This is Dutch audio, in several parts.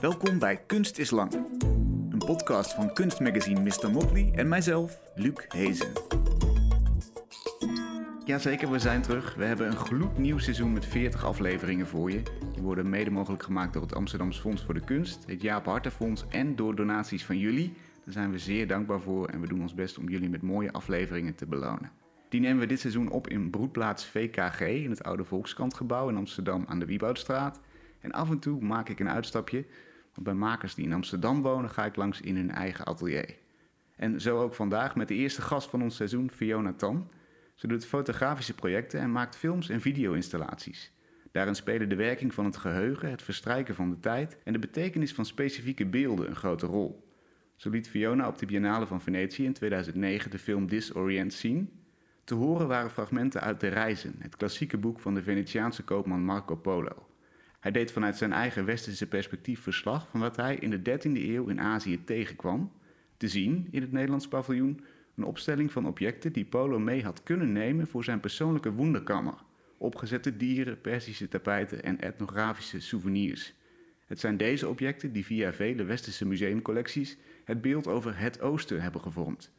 Welkom bij Kunst is Lang, een podcast van kunstmagazine Mr. Motley en mijzelf, Luc Hezen. Jazeker, we zijn terug. We hebben een gloednieuw seizoen met 40 afleveringen voor je. Die worden mede mogelijk gemaakt door het Amsterdamse Fonds voor de Kunst, het Jaap Hartenfonds en door donaties van jullie. Daar zijn we zeer dankbaar voor en we doen ons best om jullie met mooie afleveringen te belonen. Die nemen we dit seizoen op in broedplaats VKG in het oude Volkskrantgebouw in Amsterdam aan de Wieboudstraat. En af en toe maak ik een uitstapje, want bij makers die in Amsterdam wonen ga ik langs in hun eigen atelier. En zo ook vandaag met de eerste gast van ons seizoen, Fiona Tam. Ze doet fotografische projecten en maakt films en video-installaties. Daarin spelen de werking van het geheugen, het verstrijken van de tijd en de betekenis van specifieke beelden een grote rol. Zo liet Fiona op de Biennale van Venetië in 2009 de film Disorient zien. Te horen waren fragmenten uit De Reizen, het klassieke boek van de Venetiaanse koopman Marco Polo. Hij deed vanuit zijn eigen westerse perspectief verslag van wat hij in de 13e eeuw in Azië tegenkwam. Te zien in het Nederlands paviljoen een opstelling van objecten die Polo mee had kunnen nemen voor zijn persoonlijke wonderkammer. Opgezette dieren, Persische tapijten en etnografische souvenirs. Het zijn deze objecten die via vele westerse museumcollecties het beeld over het Oosten hebben gevormd.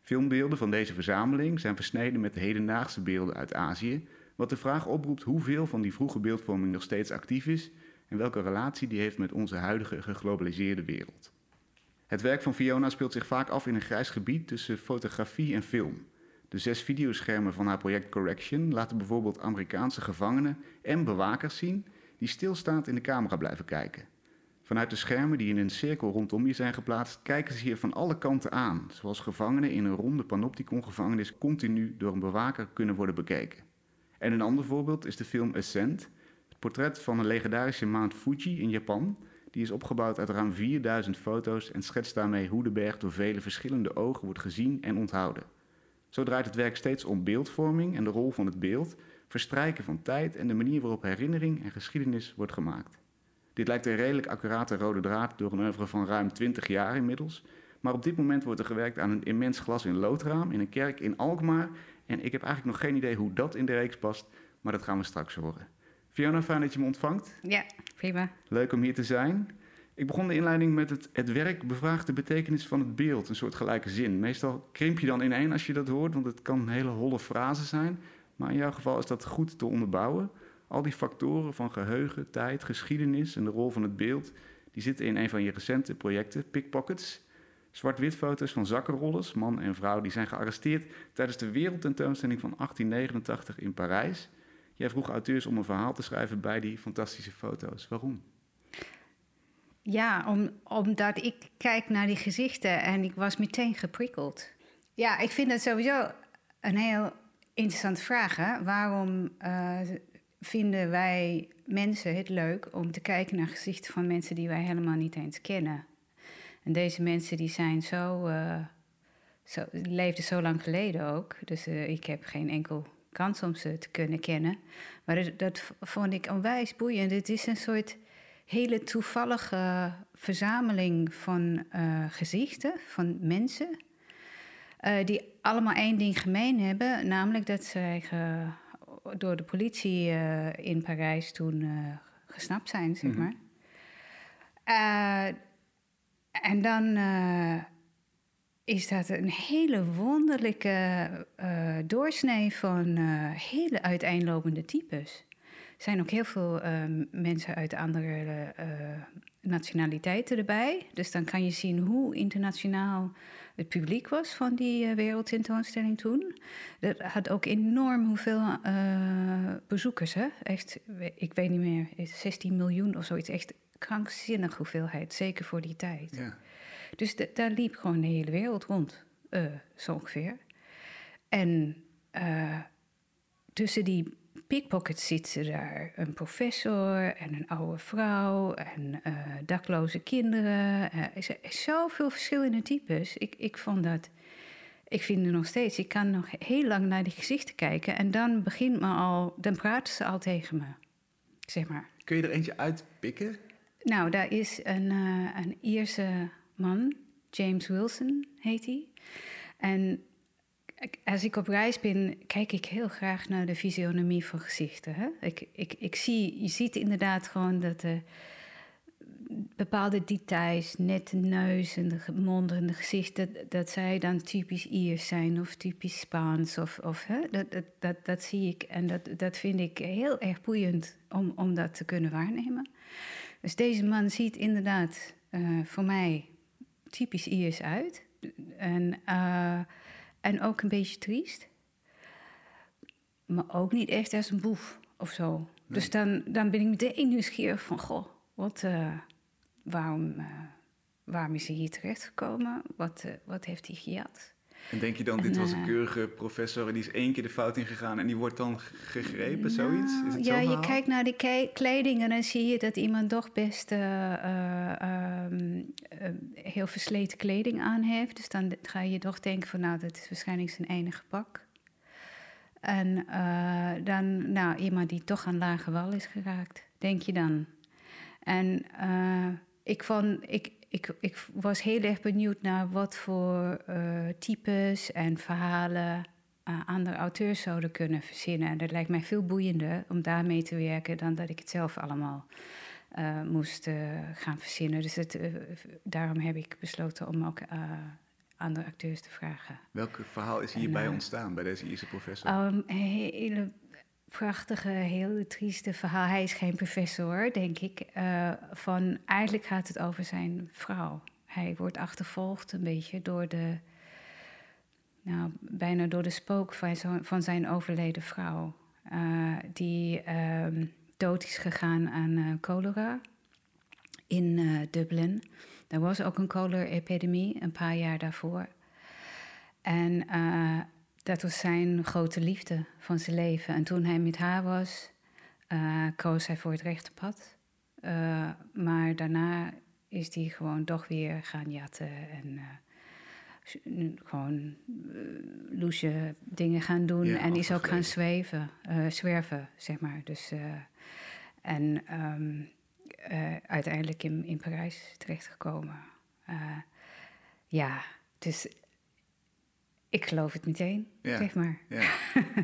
Filmbeelden van deze verzameling zijn versneden met de hedendaagse beelden uit Azië, wat de vraag oproept hoeveel van die vroege beeldvorming nog steeds actief is en welke relatie die heeft met onze huidige geglobaliseerde wereld. Het werk van Fiona speelt zich vaak af in een grijs gebied tussen fotografie en film. De zes videoschermen van haar project Correction laten bijvoorbeeld Amerikaanse gevangenen en bewakers zien die stilstaand in de camera blijven kijken. Vanuit de schermen die in een cirkel rondom je zijn geplaatst, kijken ze hier van alle kanten aan, zoals gevangenen in een ronde panopticon-gevangenis continu door een bewaker kunnen worden bekeken. En een ander voorbeeld is de film Ascent, het portret van een legendarische Mount Fuji in Japan. Die is opgebouwd uit ruim 4000 foto's en schetst daarmee hoe de berg door vele verschillende ogen wordt gezien en onthouden. Zo draait het werk steeds om beeldvorming en de rol van het beeld, verstrijken van tijd en de manier waarop herinnering en geschiedenis wordt gemaakt. Dit lijkt een redelijk accurate rode draad door een oeuvre van ruim 20 jaar inmiddels. Maar op dit moment wordt er gewerkt aan een immens glas in loodraam in een kerk in Alkmaar. En ik heb eigenlijk nog geen idee hoe dat in de reeks past, maar dat gaan we straks horen. Fiona, fijn dat je me ontvangt. Ja, prima. Leuk om hier te zijn. Ik begon de inleiding met het, het werk bevraagt de betekenis van het beeld, een soort gelijke zin. Meestal krimp je dan ineen als je dat hoort, want het kan een hele holle frase zijn. Maar in jouw geval is dat goed te onderbouwen. Al die factoren van geheugen, tijd, geschiedenis en de rol van het beeld, die zitten in een van je recente projecten, Pickpockets. Zwart-wit foto's van zakkenrollers, man en vrouw, die zijn gearresteerd tijdens de wereldtentoonstelling van 1889 in Parijs. Jij vroeg auteurs om een verhaal te schrijven bij die fantastische foto's. Waarom? Ja, om, omdat ik kijk naar die gezichten en ik was meteen geprikkeld. Ja, ik vind dat sowieso een heel interessante vraag. Hè? Waarom uh, vinden wij mensen het leuk om te kijken naar gezichten van mensen die wij helemaal niet eens kennen. En deze mensen die zijn zo, uh, zo leefden zo lang geleden ook. Dus uh, ik heb geen enkel kans om ze te kunnen kennen. Maar dat, dat vond ik onwijs boeiend. Het is een soort hele toevallige verzameling van uh, gezichten, van mensen. die allemaal één ding gemeen hebben, namelijk dat zij door de politie in Parijs toen gesnapt zijn, zeg maar. Mm -hmm. En dan is dat een hele wonderlijke doorsnee van hele uiteenlopende types. Er zijn ook heel veel mensen uit andere nationaliteiten erbij. Dus dan kan je zien hoe internationaal het publiek was van die uh, wereldtentoonstelling toen. Dat had ook enorm hoeveel uh, bezoekers. Hè? Echt, ik weet niet meer, 16 miljoen of zoiets. Echt krankzinnig hoeveelheid, zeker voor die tijd. Ja. Dus daar liep gewoon de hele wereld rond, uh, zo ongeveer. En tussen die pickpockets zitten daar een professor en een oude vrouw en uh, dakloze kinderen. Er is zoveel verschillende types. Ik, ik vond dat. Ik vind er nog steeds. Ik kan nog heel lang naar die gezichten kijken en dan begint me al. Dan praten ze al tegen me. Zeg maar. Kun je er eentje uitpikken? Nou, daar is een, uh, een Ierse man, James Wilson heet hij. En als ik op reis ben, kijk ik heel graag naar de fysionomie van gezichten. Hè? Ik, ik, ik zie, je ziet inderdaad gewoon dat bepaalde details, net de neus en de mond en de gezicht, dat, dat zij dan typisch Iers zijn of typisch Spaans. Of, of, hè? Dat, dat, dat, dat zie ik en dat, dat vind ik heel erg boeiend om, om dat te kunnen waarnemen. Dus deze man ziet inderdaad uh, voor mij typisch Iers uit. En, uh, en ook een beetje triest. Maar ook niet echt als een boef of zo. Nee. Dus dan, dan ben ik meteen nieuwsgierig van, goh, wat, uh, waarom, waarom is hij hier terechtgekomen? Wat, wat heeft hij gejat? En denk je dan, dit was een keurige professor... die is één keer de fout ingegaan en die wordt dan gegrepen, zoiets? Is het ja, je kijkt naar die kleding en dan zie je dat iemand toch best um, heel versleten kleding aan heeft. Dus dan ga je toch denken van, nou, dat is waarschijnlijk zijn enige pak. En dan, nou, iemand die toch aan lage wal is geraakt, denk je dan. En ik, vond, ik, ik, ik was heel erg benieuwd naar wat voor uh, types en verhalen andere auteurs zouden kunnen verzinnen. En dat lijkt mij veel boeiender om daarmee te werken dan dat ik het zelf allemaal moest gaan verzinnen. Dus het, daarom heb ik besloten om ook andere acteurs te vragen. Welk verhaal is hierbij en, ontstaan bij deze Ierse professor? Um, een hele prachtige, heel trieste verhaal. Hij is geen professor, denk ik. Uh, van, eigenlijk gaat het over zijn vrouw. Hij wordt achtervolgd een beetje door de... Nou, bijna door de spook van, zijn overleden vrouw. Uh, die um, dood is gegaan aan cholera in Dublin. Er was ook een cholera-epidemie een paar jaar daarvoor. En dat was zijn grote liefde van zijn leven. En toen hij met haar was, uh, koos hij voor het rechte pad. Uh, maar daarna is hij gewoon toch weer gaan jatten en gewoon loesje dingen gaan doen. Ja, en is ook gaan zweven, zwerven, zeg maar. Dus, en um, uh, uiteindelijk in, in Parijs terechtgekomen. Ja, dus ik geloof het meteen, ja, zeg maar. Ja.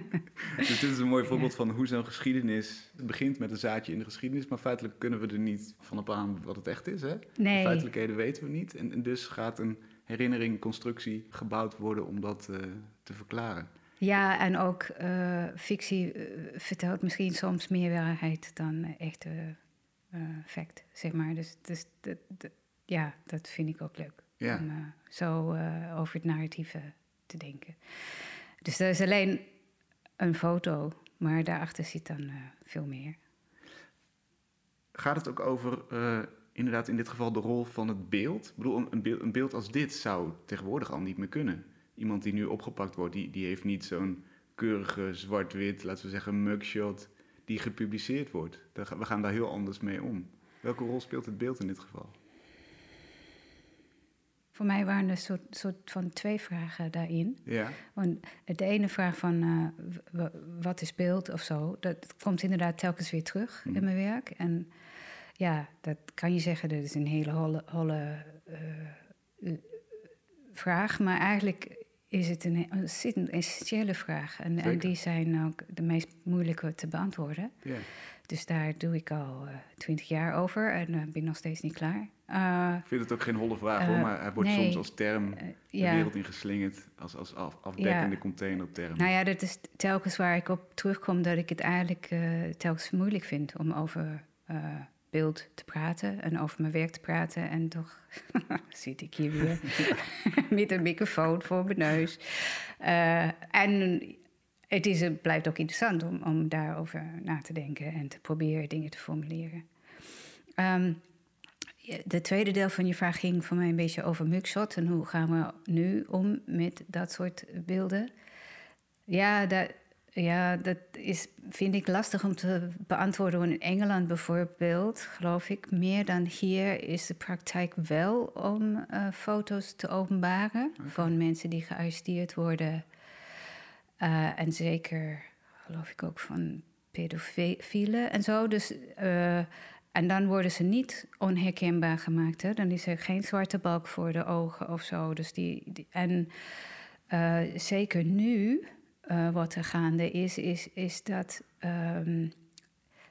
dus dit is een mooi voorbeeld van hoe zo'n geschiedenis... Het begint met een zaadje in de geschiedenis... maar feitelijk kunnen we er niet van op aan wat het echt is. Hè? Nee. De feitelijkheden weten we niet. En, en dus gaat een herinnering, constructie gebouwd worden om dat uh, te verklaren. Ja, en ook uh, fictie uh, vertelt misschien soms meer waarheid dan echte fact, zeg maar. Dus, dus dat, dat, ja, dat vind ik ook leuk. Ja. Om zo over het narratieve te denken. Dus dat is alleen een foto, maar daarachter zit dan veel meer. Gaat het ook over, inderdaad in dit geval, de rol van het beeld? Ik bedoel, een beeld, een beeld als dit zou tegenwoordig al niet meer kunnen. Iemand die nu opgepakt wordt, die, die heeft niet zo'n keurige zwart-wit, laten we zeggen, mugshot die gepubliceerd wordt. We gaan daar heel anders mee om. Welke rol speelt het beeld in dit geval? Voor mij waren er soort, soort van twee vragen daarin. Ja. Want de ene vraag van uh, wat is beeld of zo, dat komt inderdaad telkens weer terug in mijn werk. En ja, dat kan je zeggen, dat is een hele holle, holle uh, vraag. Maar eigenlijk is het een essentiële vraag. En, en, die zijn ook de meest moeilijke te beantwoorden. Yeah. Dus daar doe ik al uh, twintig jaar over en uh, ben nog steeds niet klaar. Uh, ik vind het ook geen holle vraag hoor, maar hij wordt nee, soms als term de ja. wereld ingeslingerd, als, als af, afdekkende ja. containerterm. Nou ja, dat is telkens waar ik op terugkom dat ik het eigenlijk telkens moeilijk vind om over beeld te praten en over mijn werk te praten. En toch zit ik hier weer met een microfoon voor mijn neus. Uh, en het, is, het blijft ook interessant om, om daarover na te denken en te proberen dingen te formuleren. Um, de tweede deel van je vraag ging voor mij een beetje over mugshot. En hoe gaan we nu om met dat soort beelden? Ja, dat, ja, dat is, vind ik lastig om te beantwoorden. In Engeland bijvoorbeeld, geloof ik, meer dan hier is de praktijk wel om uh, foto's te openbaren okay. van mensen die gearresteerd worden. Uh, en zeker, geloof ik, ook van pedofielen en zo. Dus, uh, en dan worden ze niet onherkenbaar gemaakt. Hè? Dan is er geen zwarte balk voor de ogen of zo. Dus die, die en zeker nu uh, wat er gaande is, is, is dat um,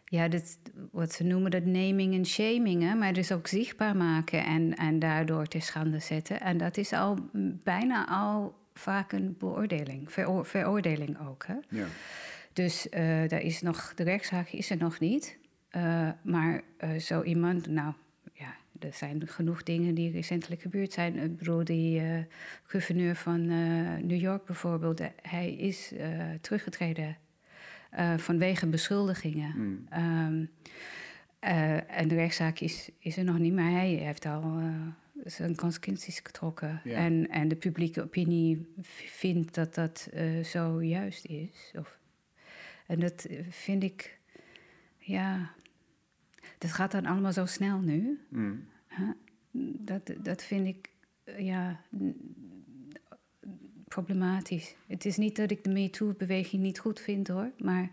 ja, dit, wat ze noemen dat naming en shaming, hè, maar dus ook zichtbaar maken en, en daardoor ter schande zetten. En dat is al bijna al vaak een beoordeling, veroordeling ook. Hè? Ja. Dus uh, daar is nog, de rechtszaak is er nog niet. Uh, maar uh, zo iemand, nou ja, er zijn genoeg dingen die recentelijk gebeurd zijn. Ik bedoel, die gouverneur van New York bijvoorbeeld, hij is teruggetreden vanwege beschuldigingen. Mm. Um, en de rechtszaak is, is er nog niet, maar hij heeft al zijn consequenties getrokken. En, en de publieke opinie vindt dat dat zo juist is. Of, en dat vind ik, ja, dat gaat dan allemaal zo snel nu. Mm. Dat, dat vind ik, eh, ja, problematisch. Het is niet dat ik de MeToo-beweging niet goed vind hoor, maar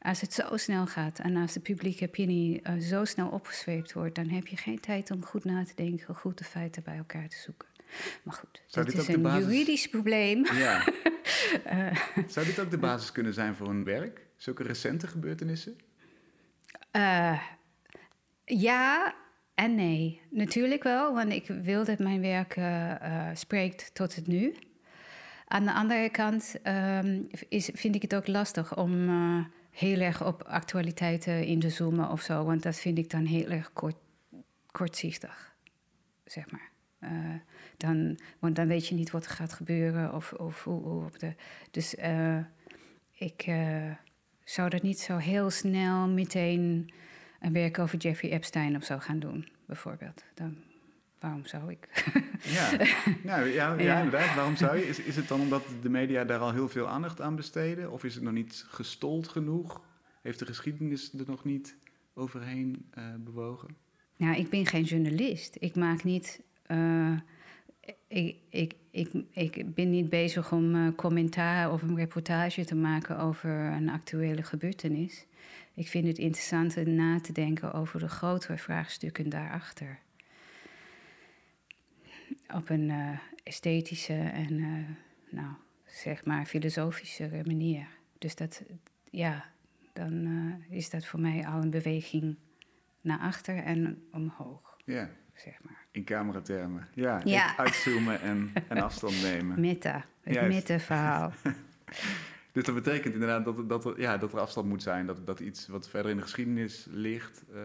als het zo snel gaat en als de publieke opinie uh, zo snel opgesweept wordt, dan heb je geen tijd om goed na te denken, goed de feiten bij elkaar te zoeken. Maar goed, Zou dit is een juridisch probleem. Ja. uh, Zou dit ook de basis kunnen zijn voor een werk? Zulke recente gebeurtenissen? Uh, ja en nee. Natuurlijk wel, want ik wil dat mijn werk spreekt tot het nu. Aan de andere kant um, is, vind ik het ook lastig om heel erg op actualiteiten in te zoomen of zo. Want dat vind ik dan heel erg kort, kortzichtig, zeg maar. Dan, want dan weet je niet wat er gaat gebeuren of, of hoe, hoe op de... Dus ik zou dat niet zo heel snel meteen een werk over Jeffrey Epstein of zo gaan doen, bijvoorbeeld. Dan waarom zou ik? ja, nou, ja, ja, inderdaad. Waarom zou je? Is, is het dan omdat de media daar al heel veel aandacht aan besteden? Of is het nog niet gestold genoeg? Heeft de geschiedenis er nog niet overheen uh, bewogen? Nou, ik ben geen journalist. Ik maak niet. Uh, ik, ik, ik, ik ben niet bezig om uh, commentaar of een reportage te maken over een actuele gebeurtenis. Ik vind het interessant na te denken over de grotere vraagstukken daarachter op een uh, esthetische en, uh, nou, zeg maar, filosofische manier. Dus dat, ja, dan uh, is dat voor mij al een beweging naar achter en omhoog. Ja. Zeg maar. In cameratermen. Ja, ja. uitzoomen en, en afstand nemen. Meta, het meta-verhaal. Dus dat betekent inderdaad dat, dat, ja, dat er afstand moet zijn. Dat, dat iets wat verder in de geschiedenis ligt. Uh...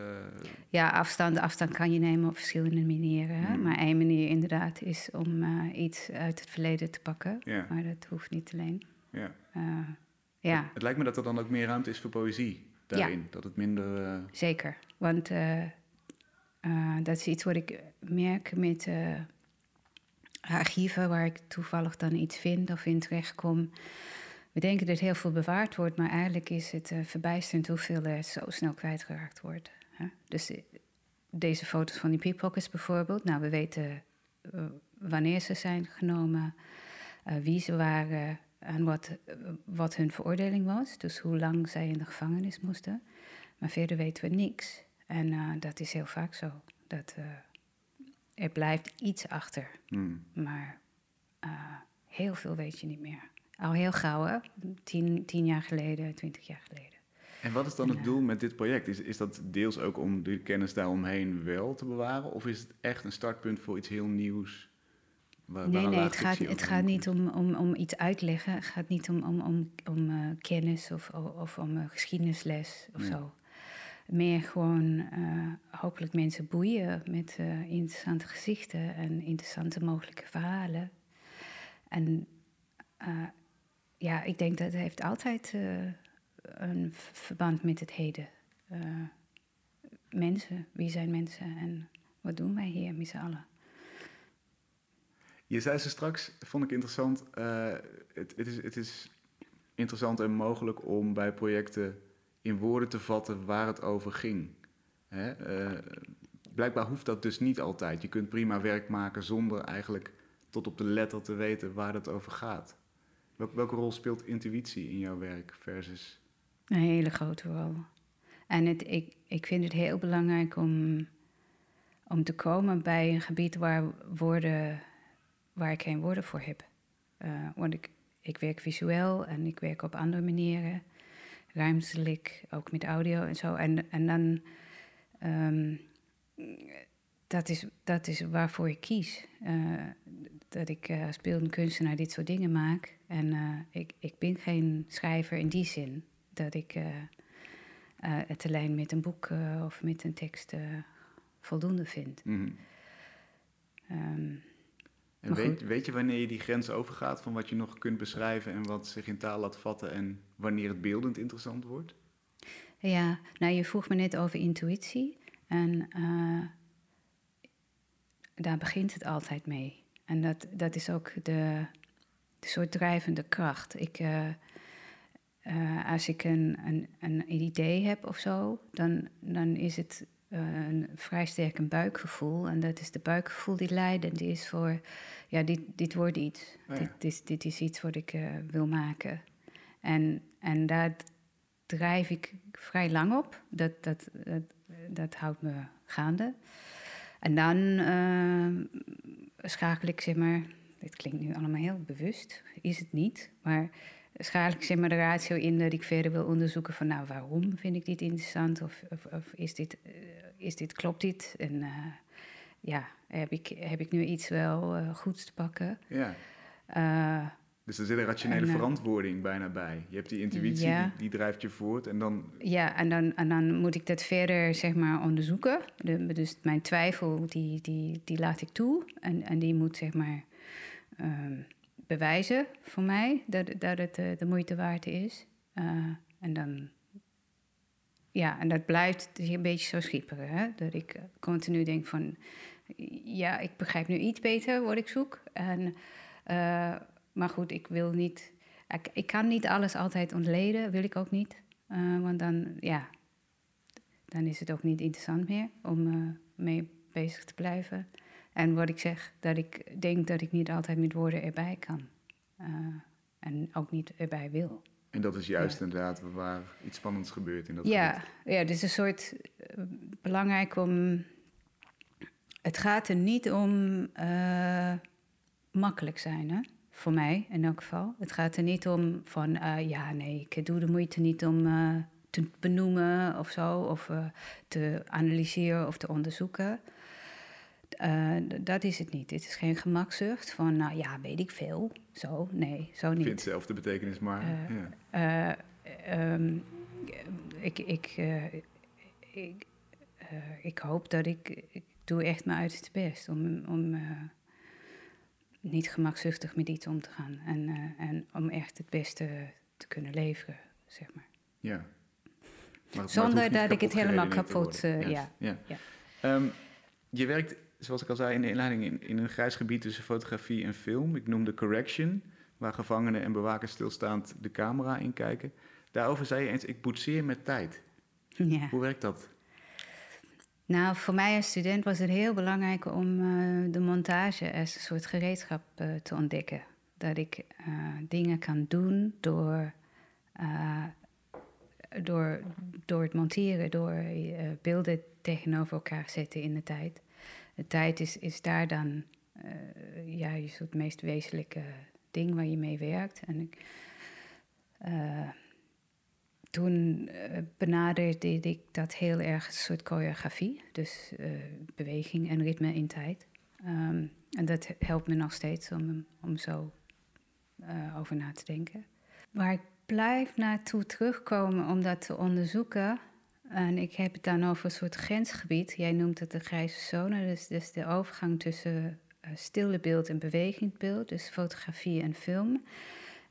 Ja, afstand, afstand kan je nemen op verschillende manieren. Hmm. Maar één manier inderdaad is om uh, iets uit het verleden te pakken. Yeah. Maar dat hoeft niet alleen. Yeah. Uh, ja. Het, het, lijkt me dat er dan ook meer ruimte is voor poëzie daarin. Ja. Dat het minder. Zeker. Want dat is iets wat ik merk met archieven waar ik toevallig dan iets vind of in terechtkom. We denken dat heel veel bewaard wordt, maar eigenlijk is het uh, verbijsterend hoeveel er zo snel kwijtgeraakt wordt. Hè? Dus eh, deze foto's van die pickpockets bijvoorbeeld, nou we weten wanneer ze zijn genomen, wie ze waren en wat, wat hun veroordeling was. Dus hoe lang zij in de gevangenis moesten. Maar verder weten we niks. En dat is heel vaak zo. Dat, er blijft iets achter. Hmm. Maar heel veel weet je niet meer. Al heel gauw, hè? Tien, tien jaar geleden, twintig jaar geleden. En wat is dan het doel met dit project? Is, is dat deels ook om de kennis daaromheen wel te bewaren? Of is het echt een startpunt voor iets heel nieuws? Waar, nee, nee, het gaat, het gaat niet om, om, om iets uitleggen. Het gaat niet om, om, om, om uh, kennis of, of om uh, geschiedenisles of zo. Meer gewoon uh, hopelijk mensen boeien met interessante gezichten en interessante mogelijke verhalen. En ja, ik denk dat het heeft altijd een verband met het heden. Mensen, wie zijn mensen en wat doen wij hier met z'n allen? Je zei ze straks, vond ik interessant. Het, het, is, het is interessant en mogelijk om bij projecten in woorden te vatten waar het over ging. Hè? blijkbaar hoeft dat dus niet altijd. Je kunt prima werk maken zonder eigenlijk tot op de letter te weten waar het over gaat. Welke, rol speelt intuïtie in jouw werk versus... Een hele grote rol. En het, ik, ik vind het heel belangrijk om, om te komen bij een gebied waar, woorden, waar ik geen woorden voor heb. Uh, want ik, ik werk visueel en ik werk op andere manieren. Ruimtelijk, ook met audio en zo. En, en dan, ehm, dat, is, dat is waarvoor ik kies. Uh, dat ik uh, als beeldend kunstenaar dit soort dingen maak. En uh, ik, ik ben geen schrijver in die zin dat ik het alleen met een boek of met een tekst voldoende vind. Mhm. Um, en weet, weet, je wanneer je die grens overgaat van wat je nog kunt beschrijven en wat zich in taal laat vatten en wanneer het beeldend interessant wordt? Ja, nou je vroeg me net over intuïtie en daar begint het altijd mee. En dat, dat is ook de, de soort drijvende kracht. Ik, uh, uh, als ik een, een, een idee heb of zo, dan, dan is het een vrij sterk een buikgevoel. En dat is de buikgevoel die leidend is voor, ja, dit, dit wordt iets. Oh ja. dit, dit, dit, is iets wat ik wil maken. En, en daar drijf ik vrij lang op. Dat, dat, dat, dat houdt me gaande. En dan uh, schakel ik, zeg maar, dit klinkt nu allemaal heel bewust, is het niet, maar schakel ik zeg maar de ratio in dat ik verder wil onderzoeken van, nou, waarom vind ik dit interessant of, of, of is, dit, uh, is dit, klopt dit? En uh, ja, heb ik, heb ik nu iets wel uh, goeds te pakken? Ja. Dus er zit een rationele en, verantwoording bijna bij. Je hebt die intuïtie, ja. die, die, drijft je voort en dan... Ja, en dan, en dan moet ik dat verder zeg maar onderzoeken. De, dus mijn twijfel, die, die, die laat ik toe. En, en die moet zeg maar um, bewijzen voor mij dat, dat het uh, de moeite waard is. Uh, en dan... Ja, en dat blijft een beetje zo schipperen. Hè? Dat ik continu denk van... Ja, ik begrijp nu iets beter wat ik zoek. En... Uh, maar goed, ik wil niet. Ik, ik, kan niet alles altijd ontleden, wil ik ook niet. Uh, want dan, ja, dan is het ook niet interessant meer om uh, mee bezig te blijven. En wat ik zeg, dat ik denk dat ik niet altijd met woorden erbij kan. Uh, en ook niet erbij wil. En dat is juist ja. inderdaad waar iets spannends gebeurt in dat ja, gebied. Ja, het is een soort belangrijk om. Het gaat er niet om makkelijk zijn, hè? Voor mij in elk geval. Het gaat er niet om van, uh, ja, nee, ik doe de moeite niet om uh, te benoemen of zo, of uh, te analyseren of te onderzoeken. dat is het niet. Het is geen gemakzucht van, nou ja, weet ik veel. Zo, nee, zo niet. Vindt zelf de betekenis maar. ja. Um, ik, ik, ik, ik hoop dat ik, ik doe echt mijn uiterste best om. om niet gemakzuchtig met iets om te gaan. En, uh, en om echt het beste te kunnen leveren, zeg maar. Ja. Maar, Zonder dat ik het helemaal kapot... Uh, ja. ja. ja. Um, je werkt, zoals ik al zei in de inleiding, in, in een grijs gebied tussen fotografie en film. Ik noemde Correction, waar gevangenen en bewakers stilstaand de camera in kijken. Daarover zei je eens, ik boetseer met tijd. Ja. Hoe werkt dat? Nou, voor mij als student was het heel belangrijk om uh, de montage als een soort gereedschap uh, te ontdekken. Dat ik uh, dingen kan doen door, door, door het monteren, door beelden tegenover elkaar zetten in de tijd. De tijd is, is daar dan ja, het meest wezenlijke ding waar je mee werkt. En ik, toen uh, benaderde ik dat heel erg een soort choreografie. Dus uh, beweging en ritme in tijd. Um, en dat helpt me nog steeds om, om zo uh, over na te denken. Waar ik blijf naartoe terugkomen om dat te onderzoeken. En ik heb het dan over een soort grensgebied. Jij noemt het de grijze zone. Dus, dus de overgang tussen stille beeld en bewegend beeld. Dus fotografie en film.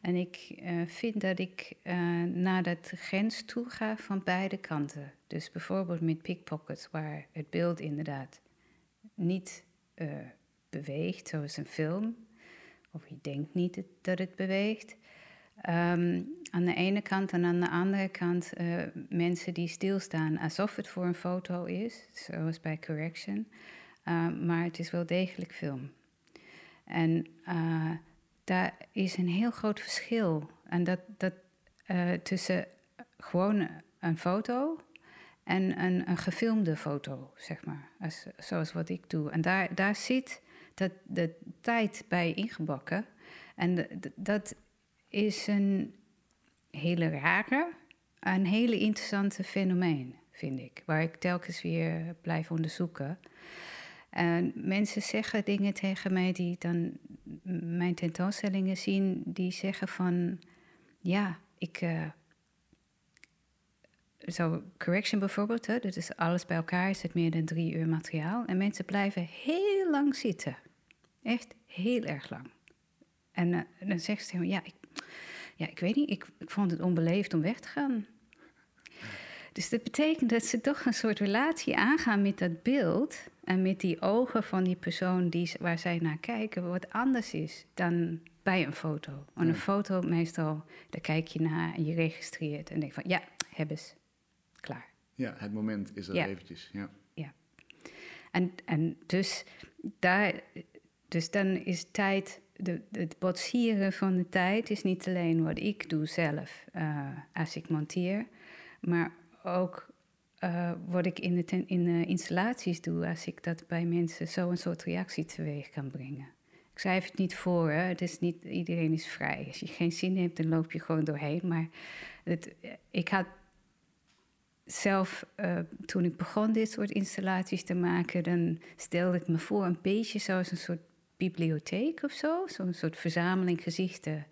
En ik uh, vind dat ik uh, naar dat grens toe ga van beide kanten. Dus bijvoorbeeld met pickpockets, waar het beeld inderdaad niet uh, beweegt, zoals een film. Of je denkt niet dat het beweegt. Um, aan de ene kant en aan de andere kant mensen die stilstaan alsof het voor een foto is, zoals bij Correction. maar het is wel degelijk film. En daar is een heel groot verschil. En dat, dat uh, tussen gewoon een foto en een, een gefilmde foto, zeg maar. Als, zoals wat ik doe. En daar, daar zit dat, de tijd bij ingebakken. En dat is een hele rare, een hele interessante fenomeen, vind ik. Waar ik telkens weer blijf onderzoeken. En mensen zeggen dingen tegen mij die dan mijn tentoonstellingen zien, die zeggen van ja, ik. Uh, zo, correction bijvoorbeeld, hè, dat is alles bij elkaar, is het meer dan drie uur materiaal. En mensen blijven heel lang zitten. Echt heel erg lang. En uh, dan zeggen ze ja, ik, ja, ik weet niet, ik, ik vond het onbeleefd om weg te gaan. Dus dat betekent dat ze toch een soort relatie aangaan met dat beeld en met die ogen van die persoon die, waar zij naar kijken, wat anders is dan bij een foto. Want een foto meestal, daar kijk je naar en je registreert en denk van ja, hebben ze. Klaar. Ja, het moment is er eventjes. Ja. ja. En, en dus, daar, dus dan is tijd, de, het botsieren van de tijd is niet alleen wat ik doe zelf uh, als ik monteer, maar ook uh, wat ik in de, in de installaties doe als ik dat bij mensen zo een soort reactie teweeg kan brengen. Ik schrijf het niet voor, hè. Het is niet, iedereen is vrij. Als je geen zin hebt, dan loop je gewoon doorheen. Maar het, ik had zelf, toen ik begon dit soort installaties te maken, dan stelde ik me voor een beetje zoals een soort bibliotheek of zo. Zo'n soort verzameling gezichten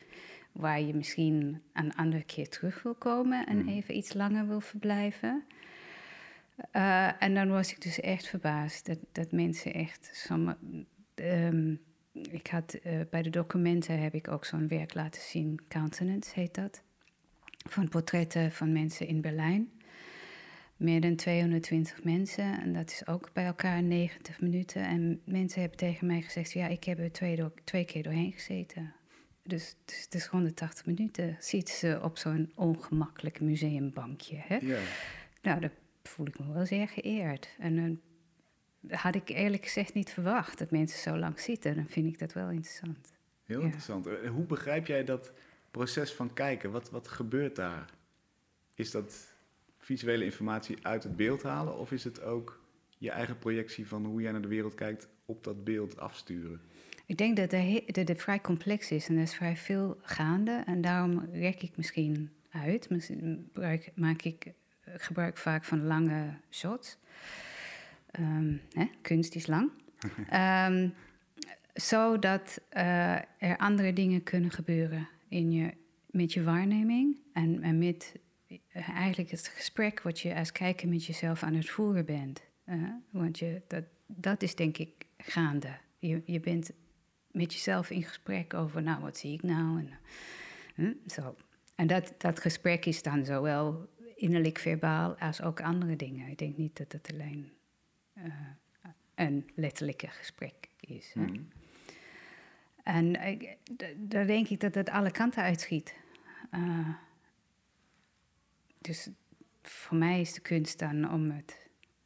waar je misschien een andere keer terug wil komen en mm. even iets langer wil verblijven. Uh, en dan was ik dus echt verbaasd dat, dat mensen echt. Sommige, um, ik had uh, bij de documenten heb ik ook zo'n werk laten zien, Countenance heet dat. Van portretten van mensen in Berlijn. Meer dan 220 mensen en dat is ook bij elkaar 90 minuten. En mensen hebben tegen mij gezegd: Ja, ik heb er twee, door, twee keer doorheen gezeten. Dus, dus het is 180 minuten. Ziet ze op zo'n ongemakkelijk museumbankje. Hè? Ja. Nou, dat voel ik me wel zeer geëerd. En dan had ik eerlijk gezegd niet verwacht dat mensen zo lang zitten. Dan vind ik dat wel interessant. Heel interessant. Eh, hoe begrijp jij dat proces van kijken? Wat, wat gebeurt daar? Is dat visuele informatie uit het beeld halen? Of is het ook je eigen projectie van hoe jij naar de wereld kijkt op dat beeld afsturen? Ik denk dat het vrij complex is en er is vrij veel gaande. En daarom rek ik misschien uit. Misschien maak ik gebruik vaak van lange shots. Um, hè, kunst is lang. um, zodat uh, er andere dingen kunnen gebeuren in je, met je waarneming en, en met uh, eigenlijk het gesprek wat je als kijker met jezelf aan het voeren bent. Uh, want je, dat, dat is denk ik gaande. Je, je bent met jezelf in gesprek over, nou, wat zie ik nou? En, hm, zo. en dat, dat gesprek is dan zowel innerlijk verbaal als ook andere dingen. Ik denk niet dat het alleen uh, een letterlijke gesprek is. Mm. En daar denk ik dat het alle kanten uitschiet. Uh, dus voor mij is de kunst dan om het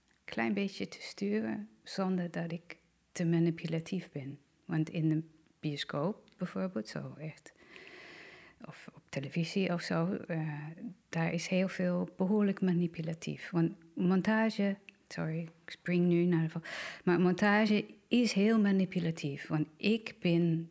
een klein beetje te sturen zonder dat ik te manipulatief ben. Want in de bioscoop bijvoorbeeld, zo echt of op televisie of zo, uh, daar is heel veel behoorlijk manipulatief. Want montage, sorry, ik spring nu naar de. Maar montage is heel manipulatief. Want ik ben,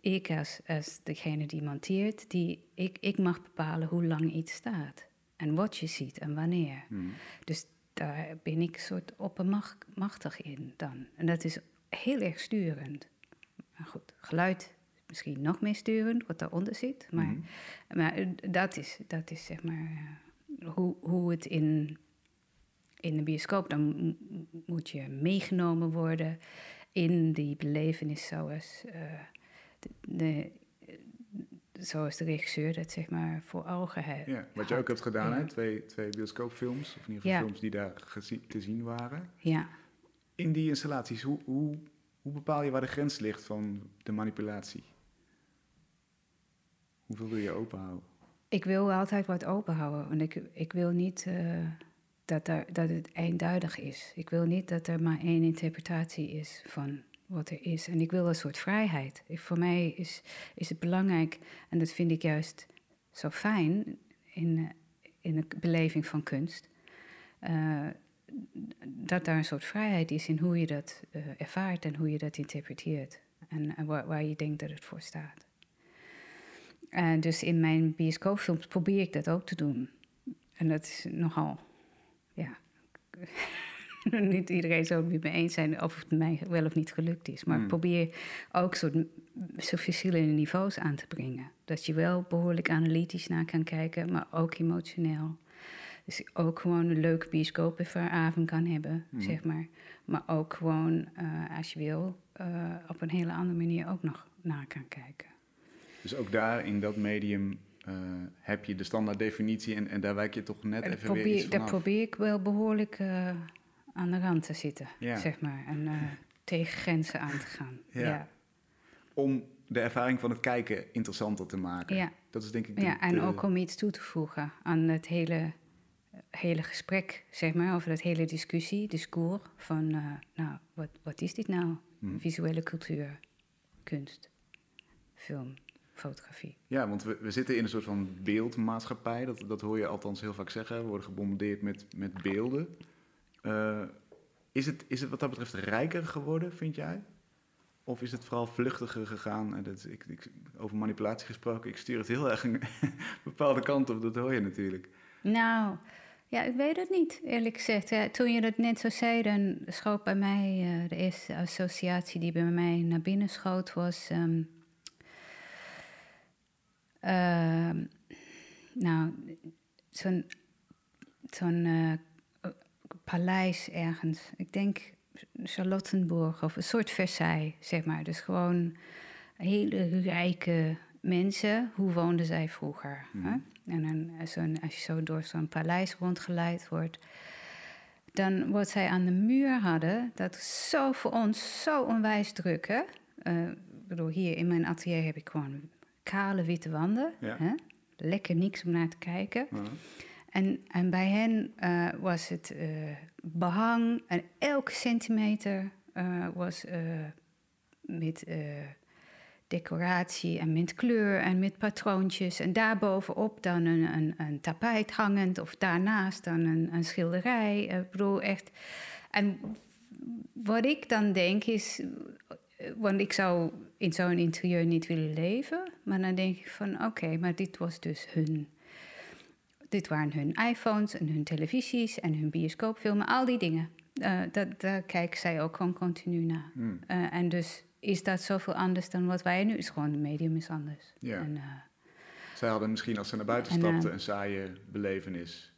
ik als, als degene die monteert, die, ik, ik mag bepalen hoe lang iets staat. En wat je ziet en wanneer. Hmm. Dus daar ben ik soort oppermachtig in dan. En dat is heel erg sturend. Maar goed, geluid misschien nog meer sturend, wat daaronder zit. Maar, mhm. maar eh, dat, is, dat is zeg maar eh, hoe, hoe het in, in de bioscoop... dan moet je meegenomen worden in die belevenis zoals, uh, de, de, zoals de regisseur dat zeg maar voor ogen heeft. Ja, wat je ook hebt gedaan, hè? Twee, twee bioscoopfilms, of in ieder geval films die daar te zien waren. Ja. In die installaties, hoe, hoe, hoe bepaal je waar de grens ligt van de manipulatie? Hoeveel wil je openhouden? Ik wil altijd wat openhouden. Want ik, ik wil niet uh, dat, dat het eenduidig is. Ik wil niet dat er maar één interpretatie is van wat er is. En ik wil een soort vrijheid. Ik, voor mij is, is het belangrijk, en dat vind ik juist zo fijn in, in de beleving van kunst. Uh, dat daar een soort vrijheid is in hoe je dat ervaart en hoe je dat interpreteert. En, en waar, waar je denkt dat het voor staat. Uh, dus in mijn bioscoopfilms probeer ik dat ook te doen. en dat is nogal, ja. niet iedereen zou het met me eens zijn of het mij wel of niet gelukt is. Maar Hmm. probeer ook soort, zo verschillende niveaus aan te brengen. Dat je wel behoorlijk analytisch naar kan kijken, maar ook emotioneel. Dus ook gewoon een leuke bioscoopenavond kan hebben, Hmm. zeg maar. Maar ook gewoon, eh, als je wil, eh, op een hele andere manier ook nog naar kan kijken. Dus ook daar in dat medium eh, heb je de standaard definitie en, en daar wijk je toch net En even weer iets daar vanaf. probeer ik wel behoorlijk eh, aan de rand te zitten, Ja. zeg maar. En tegen grenzen aan te gaan. Ja. Ja, Om de ervaring van het kijken interessanter te maken. ja. Dat is denk ik de, ja en de- ook om iets toe te voegen aan het hele, hele gesprek, zeg maar, over dat hele discussie, discours van, eh, nou, wat, wat is dit nou? Hm. Visuele cultuur, kunst, film, fotografie. Ja, want we, we zitten in een soort van beeldmaatschappij. Dat, dat hoor je althans heel vaak zeggen. We worden gebombardeerd met, met beelden. Eh, is, het, is het wat dat betreft rijker geworden, vind jij? Of is het vooral vluchtiger gegaan? En dat, ik, ik, over manipulatie gesproken, ik stuur het heel erg een bepaalde kant op. Dat hoor je natuurlijk. Nou, ja, ik weet het niet, eerlijk gezegd. Toen je dat net zo zei, dan schoot bij mij eh, de eerste associatie die bij mij naar binnen schoot was. ehm, ehm, nou, zo'n zo'n eh, paleis ergens. Ik denk Charlottenburg of een soort Versailles, zeg maar. Dus gewoon hele rijke mensen. Hoe woonden zij vroeger? Mhm. hè? En dan, eh, zo'n- als je zo door zo'n paleis rondgeleid wordt, dan wat zij aan de muur hadden, dat is zo voor ons zo onwijs druk. Hè? Ik bedoel, hier in mijn atelier heb ik gewoon kale witte wanden. Ja. Hè? Lekker niks om naar te kijken. Ja. En, en bij hen eh, was het eh, behang en elke centimeter was met decoratie en met kleur en met patroontjes. En daarbovenop dan een, een, een tapijt hangend of daarnaast dan een, een schilderij. Eh, Ik bedoel, echt... En wat ik dan denk is... eh, Want ik zou in zo'n interieur niet willen leven. Maar dan denk ik van, oké, maar dit was dus hun dit waren hun iPhones en hun televisies en hun bioscoopfilmen, al die dingen. Eh, dat, daar kijken zij ook gewoon continu naar. Hmm. En dus is dat zoveel anders dan wat wij nu... is gewoon, het medium is anders. Ja. En, eh, Zij hadden misschien als ze naar buiten En, stapten eh, een saaie belevenis.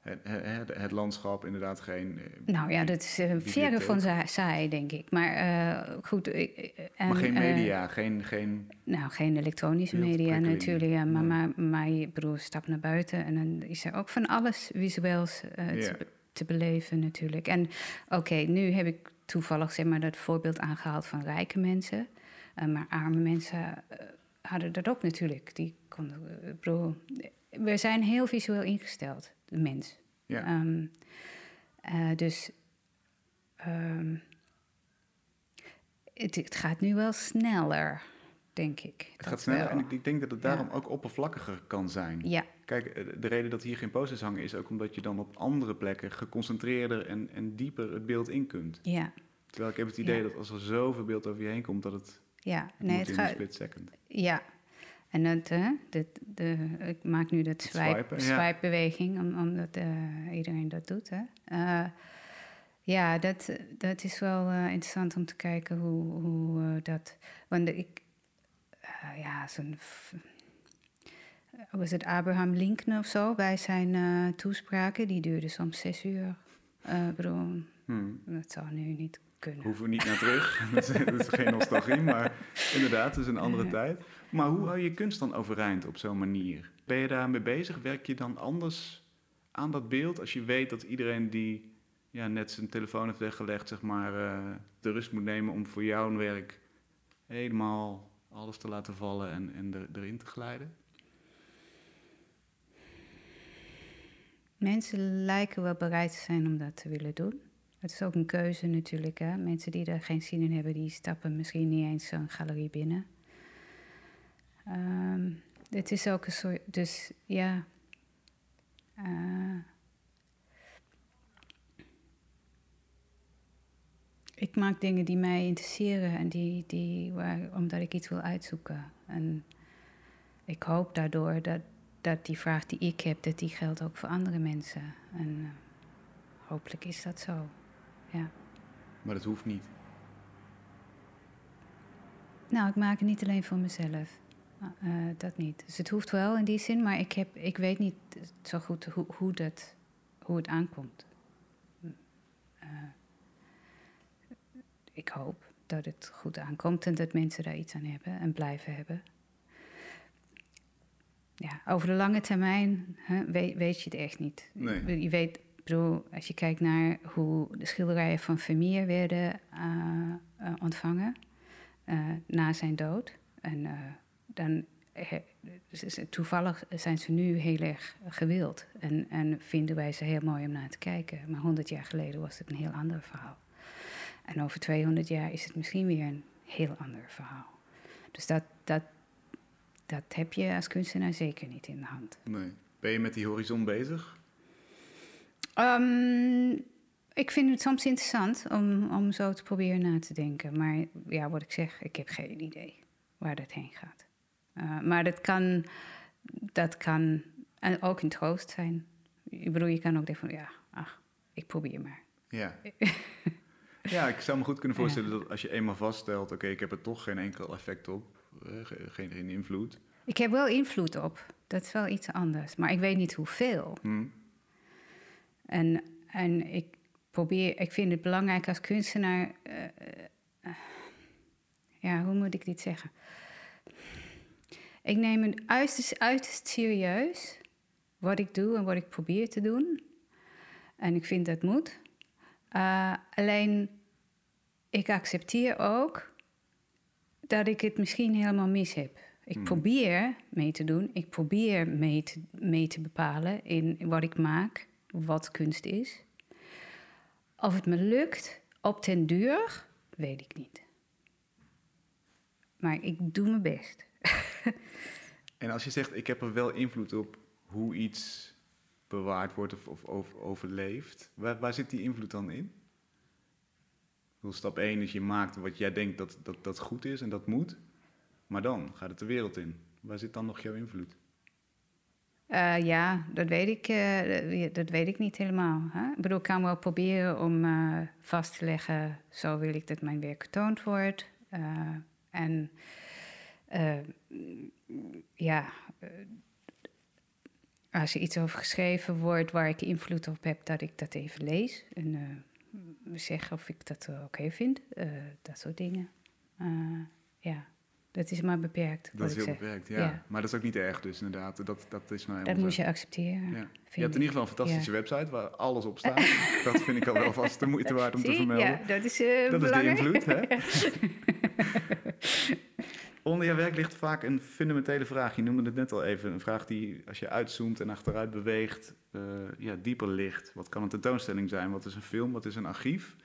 Het, het, het landschap inderdaad geen... eh, nou ja, dat is eh, verre van saai, denk ik. Maar eh, goed... ik- eh, en, maar geen eh, media, geen... geen Nou, geen elektronische media natuurlijk, ja, maar, maar, maar je bedoel, stap naar buiten en dan is er ook van alles visueels eh, te beleven natuurlijk. En oké, nu heb ik toevallig zeg maar dat voorbeeld aangehaald van rijke mensen, Eh, maar arme mensen eh, hadden dat ook natuurlijk. Die konden, eh, ik bedoel, we zijn heel visueel ingesteld, de mens. ja. Ehm, eh, dus ehm, het, het gaat nu wel sneller, denk ik. het gaat sneller wel. en ik, ik denk dat het Ja. daarom ook oppervlakkiger kan zijn. Ja, Kijk, eh, de reden dat hier geen posters hangen is ook omdat je dan op andere plekken geconcentreerder en, en dieper het beeld in kunt. ja, Terwijl ik heb het idee Ja. dat als er zoveel beeld over je heen komt, dat het, ja. Nee, het in een gaat. split second. Ja. En dat, hè, dat, de, ik maak nu dat swipe, ja. swipe-beweging, om, omdat eh, iedereen dat doet. Hè. Eh, ja, dat, dat is wel eh, interessant om te kijken hoe, hoe eh, dat... Want ik... eh, ja, zo'n... f- Was het Abraham Lincoln of zo? Bij zijn eh, toespraken, die duurde soms zes uur. Eh, bedoel, Hmm. dat zou nu niet kunnen. Hoeven we niet naar terug. dat, is, dat is geen nostalgie, maar inderdaad, het is een andere Ja. tijd. Maar hoe hou je kunst dan overeind op zo'n manier? Ben je daarmee bezig? Werk je dan anders aan dat beeld als je weet dat iedereen die ja, net zijn telefoon heeft weggelegd, zeg maar, eh, de rust moet nemen om voor jouw werk helemaal alles te laten vallen en, er, erin te glijden? Mensen lijken wel bereid te zijn om dat te willen doen. Het is ook een keuze natuurlijk. Hè? Mensen die er geen zin in hebben, die stappen misschien niet eens zo'n galerie binnen. Ehm, het is ook een soort. Dus ja. Eh, ik maak dingen die mij interesseren en die, die waar, omdat ik iets wil uitzoeken. En ik hoop daardoor dat, dat die vraag die ik heb, dat die geldt ook voor andere mensen. En uh, hopelijk is dat zo. Ja. Maar dat hoeft niet. Nou, ik maak het niet alleen voor mezelf. Uh, dat niet. Dus het hoeft wel in die zin, maar ik, heb, ik weet niet zo goed hoe, hoe, dat, hoe het aankomt. Ik hoop dat het goed aankomt en dat mensen daar iets aan hebben en blijven hebben. Ja, over de lange termijn hè, weet, weet, je het echt niet. Nee. Je weet, bedoel, als je kijkt naar hoe de schilderijen van Vermeer werden uh, uh, ontvangen na zijn dood. En dan toevallig zijn ze nu heel erg gewild en, en vinden wij ze heel mooi om naar te kijken. Maar 100 jaar geleden was het een heel ander verhaal. En over 200 jaar is het misschien weer een heel ander verhaal. Dus dat, dat, dat heb je als kunstenaar zeker niet in de hand. Nee. Ben je met die horizon bezig? Um, ik vind het soms interessant om, om zo te proberen na te denken. Maar ja, wat ik zeg, ik heb geen idee waar dat heen gaat. Uh, maar dat kan, dat kan en ook een troost zijn. Ik bedoel, je kan ook denken van, ja, ach, ik probeer maar. Ja. ja, ik zou me goed kunnen voorstellen ja. dat als je eenmaal vaststelt... oké, ik heb er toch geen enkel effect op, uh, geen, geen invloed. Ik heb wel invloed op, dat is wel iets anders. Maar ik weet niet hoeveel. Hmm. En, en ik probeer, ik vind het belangrijk als kunstenaar... Uh, ja, hoe moet ik dit zeggen? Ik neem het uiterst, uiterst serieus wat ik doe en wat ik probeer te doen. En ik vind dat moet. Uh, alleen, ik accepteer ook dat ik het misschien helemaal mis heb. Ik Hmm. probeer mee te doen. Ik probeer mee te, mee te bepalen in wat ik maak, wat kunst is. Of het me lukt op ten duur, weet ik niet. Maar ik doe mijn best. En als je zegt, ik heb er wel invloed op hoe iets bewaard wordt of, of over, overleeft, waar, zit die invloed dan in? Stap 1 is je maakt wat jij denkt dat, dat dat goed is en dat moet, maar dan gaat het de wereld in. Waar zit dan nog jouw invloed? Uh, ja, dat weet, ik, uh, dat weet ik niet helemaal. Hè? Ik bedoel, ik kan wel proberen om uh, vast te leggen, zo wil ik dat mijn werk getoond wordt. en ja, als er iets over geschreven wordt waar ik invloed op heb, dat ik dat even lees en uh, zeg of ik dat oké okay vind. dat soort dingen. ja, dat is maar beperkt. Dat is heel beperkt, ja. ja. Maar dat is ook niet erg, dus inderdaad. Dat, dat is maar Dat moet je accepteren. Ja. Je hebt in ieder geval een fantastische ja. website waar alles op staat. dat vind ik al wel vast de moeite waard om Zie? te vermelden. Ja, dat is, dat belangrijk. is de invloed, hè? Onder je werk ligt vaak een fundamentele vraag. Je noemde het net al even. Een vraag die, als je uitzoomt en achteruit beweegt, uh, ja, dieper ligt. Wat kan een tentoonstelling zijn? Wat is een film? Wat is een archief?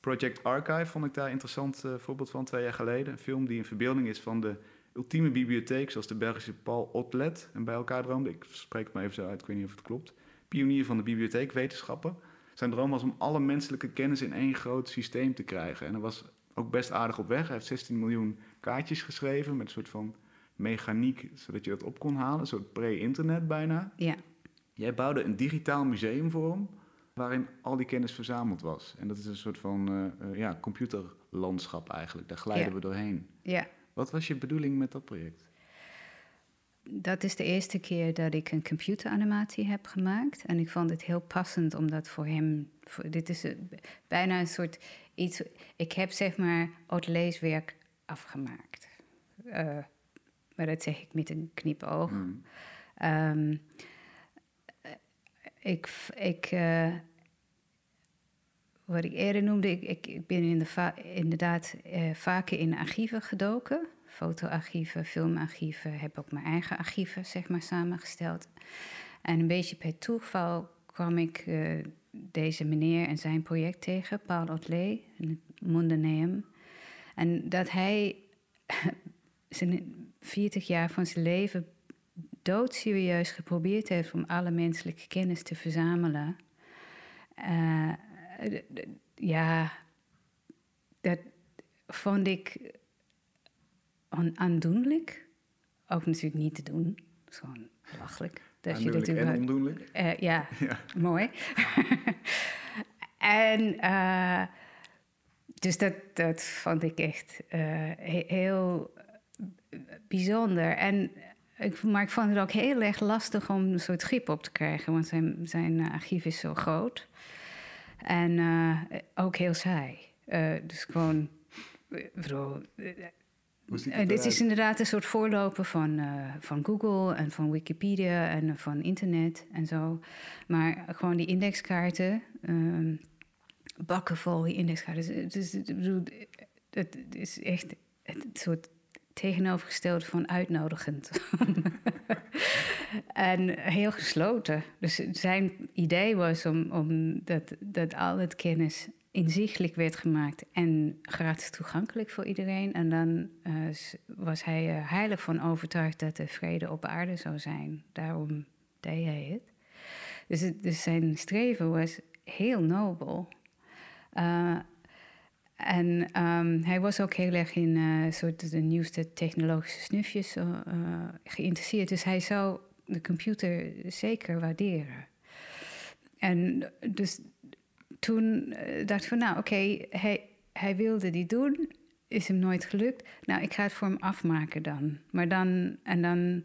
Project Archive vond ik daar een interessant uh, voorbeeld van twee jaar geleden. Een film die een verbeelding is van de ultieme bibliotheek, zoals de Belgische Paul Otlet en bij elkaar droomde. Ik spreek het maar even zo uit, ik weet niet of het klopt. Pionier van de bibliotheekwetenschappen. Zijn droom was om alle menselijke kennis in één groot systeem te krijgen. En hij was ook best aardig op weg. Hij heeft 16 miljoen kaartjes geschreven met een soort van mechaniek, zodat je dat op kon halen. Een soort pre-internet bijna. Ja. Jij bouwde een digitaal museum voor hem, waarin al die kennis verzameld was. En dat is een soort van uh, uh, ja, computerlandschap eigenlijk. Daar glijden ja. we doorheen. Ja. Wat was je bedoeling met dat project? Dat is de eerste keer dat ik een computeranimatie heb gemaakt. En ik vond het heel passend om dat voor hem... Voor, dit is een, bijna een soort iets... Ik heb zeg maar het leeswerk afgemaakt. Uh, maar dat zeg ik met een knipoog. Um, ik... ik uh, wat ik eerder noemde, ik, ik, ik ben in de inderdaad uh, vaker in archieven gedoken fotoarchieven, filmarchieven, heb ook mijn eigen archieven zeg maar, samengesteld. En een beetje per toeval kwam ik uh, deze meneer en zijn project tegen, Paul Otley, in het Mondeneum. En dat hij zijn 40 jaar van zijn leven doodserieus geprobeerd heeft om alle menselijke kennis te verzamelen. Uh, ja, dat vond ik on aandoenlijk. Ook natuurlijk niet te doen. Gewoon belachelijk. Dat Aandoenlijk je dat en ondoenlijk. Eh, ja, Ja. mooi. en eh, dus dat, dat vond ik echt eh, he- heel bijzonder. En ik, maar ik vond het ook heel erg lastig om een soort grip op te krijgen, want zijn, zijn eh, archief is zo groot. En eh, ook heel saai. Dus gewoon. bedoel, dit is inderdaad een soort voorloper van, van Google en van Wikipedia en van internet en zo. Maar gewoon die indexkaarten, ehm, bakken vol die indexkaarten. Het is, ik bedoel, het is echt het soort tegenovergestelde van uitnodigend. en heel gesloten. Dus zijn idee was om, om dat, dat al het kennis inzichtelijk werd gemaakt en gratis toegankelijk voor iedereen. En dan eh, was hij er heilig van overtuigd dat er vrede op aarde zou zijn. Daarom deed hij het. Dus, het, dus zijn streven was heel nobel. Eh, en ehm, hij was ook heel erg in eh, soort de nieuwste technologische snufjes eh, geïnteresseerd. Dus hij zou de computer zeker waarderen. En dus toen dacht ik van, nou oké, hij, hij wilde die doen, is hem nooit gelukt. Nou, ik ga het voor hem afmaken dan. Maar dan, en dan,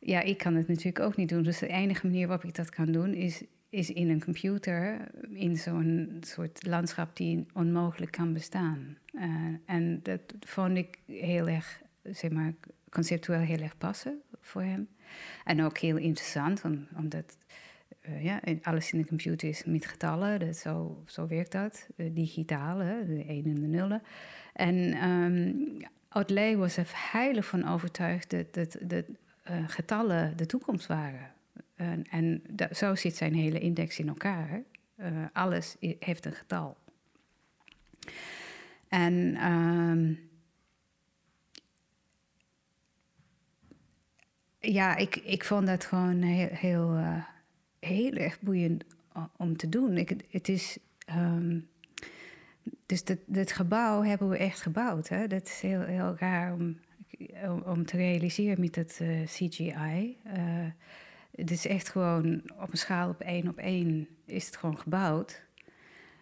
ja, ik kan het natuurlijk ook niet doen. Dus de enige manier waarop ik dat kan doen is, is in een computer, in zo'n soort landschap die onmogelijk kan bestaan. Eh, en dat vond ik heel erg, zeg maar, conceptueel heel erg passen voor hem. En ook heel interessant, om- omdat eh, ja, alles in de computer is met getallen. Dat, zo, zo werkt dat. Eh, digitaal, de 1 en de nullen. En Audeley was er heilig van overtuigd dat, dat, dat getallen de toekomst waren. En, en zo zit zijn hele index in elkaar. Eh, alles heeft een getal. En ehm, ja, ik, ik vond dat gewoon heel, heel, eh, heel erg boeiend om te doen. Ik, het is. ehm, dus dat, gebouw hebben we echt gebouwd. Hè? Dat is heel, heel raar om, om, te realiseren met dat eh, CGI. Het is echt gewoon op een schaal op één op één is het gewoon gebouwd.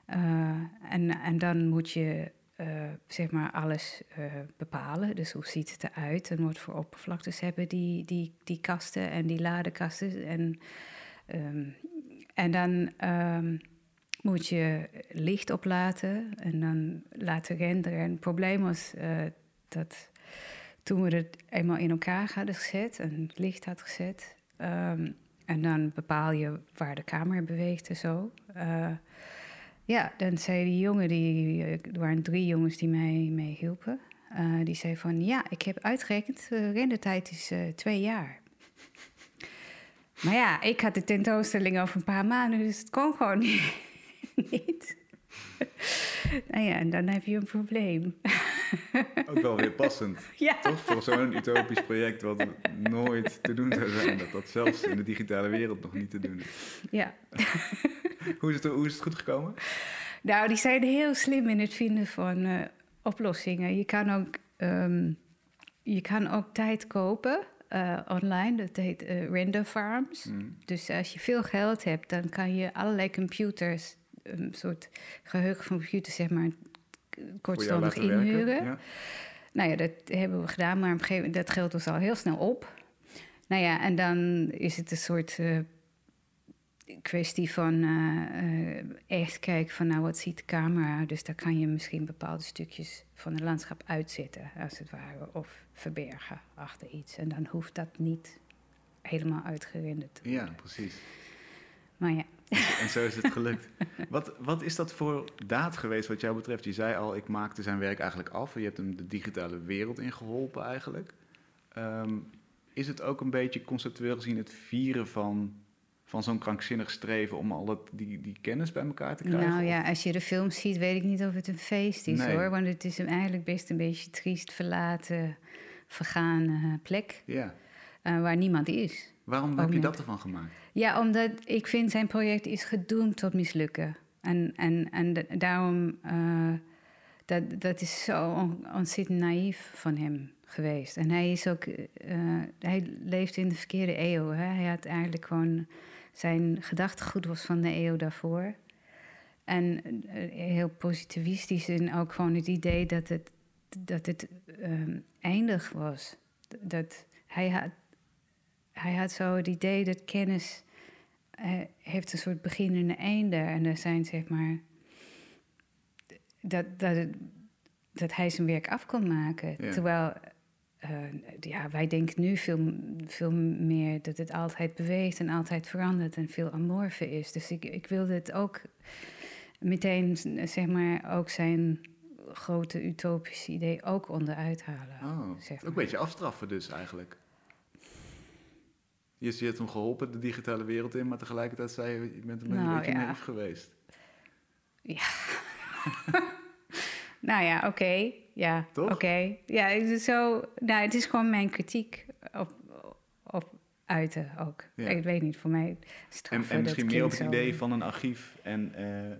Eh, en, en dan moet je eh, zeg maar alles eh, bepalen. Dus hoe ziet het eruit en wat voor oppervlaktes hebben die, die, die kasten en die ladekasten. En, ehm, en dan ehm, moet je licht oplaten en dan laten renderen. En het probleem was dat toen we het eenmaal in elkaar hadden gezet en het licht had gezet... ehm, en dan bepaal je waar de camera beweegt en zo... eh, ja, dan zei die jongen, die, eh, er waren drie jongens die mij mee hielpen. eh, die zei van, ja, ik heb uitgerekend, de rendertijd is eh, twee jaar. Maar ja, ik had de tentoonstelling over een paar maanden, dus het kon gewoon niet. niet. nou ja, en dan heb je een probleem. Ook wel weer passend. ja. Toch voor zo'n utopisch project wat nooit te doen zou zijn. Dat dat zelfs in de digitale wereld nog niet te doen is. ja. Hoe is het, hoe is het goed gekomen? Nou, die zijn heel slim in het vinden van eh, oplossingen. Je kan ook, ehm, je kan ook tijd kopen eh, online. Dat heet eh, render farms. Mm. Dus als je veel geld hebt, dan kan je allerlei computers, een soort geheugen van computers, zeg maar, kortstondig werken? inhuren. Ja. Nou ja, dat hebben we gedaan, maar op een gegeven moment, dat geld was al heel snel op. Nou ja, en dan is het een soort eh, kwestie van eh, echt kijken van, nou, wat ziet de camera? Dus daar kan je misschien bepaalde stukjes van het landschap uitzetten, als het ware, of verbergen achter iets. En dan hoeft dat niet helemaal uitgerenderd te worden. ja, precies. Maar ja, En zo is het gelukt. Wat, wat is dat voor daad geweest wat jou betreft? Je zei al, ik maakte zijn werk eigenlijk af. Je hebt hem de digitale wereld ingeholpen eigenlijk. Ehm, is het ook een beetje conceptueel gezien het vieren van, van zo'n krankzinnig streven... om al dat, die, die kennis bij elkaar te krijgen? nou ja, als je de film ziet, weet ik niet of het een feest is Nee. hoor. Want het is hem eigenlijk best een beetje triest, verlaten, vergane plek. ja. eh, waar niemand is. Waarom heb je dat ervan gemaakt? Ja, omdat ik vind zijn project is gedoemd tot mislukken. En, en, en da- daarom, eh, dat, dat is zo on- ontzettend naïef van hem geweest. En hij is ook, eh, hij leeft in de verkeerde eeuw. Hè? Hij had eigenlijk gewoon, zijn gedachtegoed was van de eeuw daarvoor. En eh, heel positivistisch en ook gewoon het idee dat het, dat het ehm, eindig was. Dat hij had, hij had zo het idee dat kennis eh, heeft een soort begin en een einde. En er zijn zeg maar. Dat, dat, het, dat hij zijn werk af kon maken. Ja. Terwijl eh, ja, wij denken nu veel, veel meer dat het altijd beweegt en altijd verandert en veel amorfe is. Dus ik, ik wilde het ook meteen, zeg maar, ook zijn grote utopische idee ook onderuit halen. Oh, zeg ook een beetje afstraffen dus eigenlijk. Je, je hebt hem geholpen de digitale wereld in, maar tegelijkertijd zei je, je bent een Nou, beetje ja. naïef geweest. Nou ja, oké. Ja, oké. Ja, het is zo. Nou, het is gewoon mijn kritiek op, op uiten ook. Ja. Ik weet niet, voor mij En, straffen, en misschien dat meer op het idee van een archief. En, eh, eh,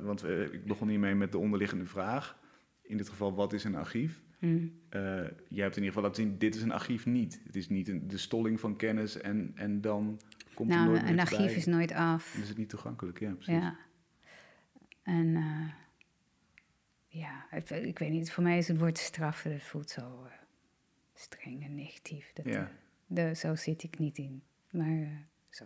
want eh, ik begon hiermee met de onderliggende vraag. In dit geval, wat is een archief? Hmm. Eh, jij hebt in ieder geval laten zien, dit is een archief niet. Het is niet een, de stolling van kennis en, en dan komt er Nou, nooit een archief bij. is nooit af. Dan is het niet toegankelijk, ja precies. Ja. En eh, ja, het- ik weet niet, voor mij is het woord straffen, dat voelt zo eh, streng en negatief. Dat, Ja. de, zo zit ik niet in. Maar zo.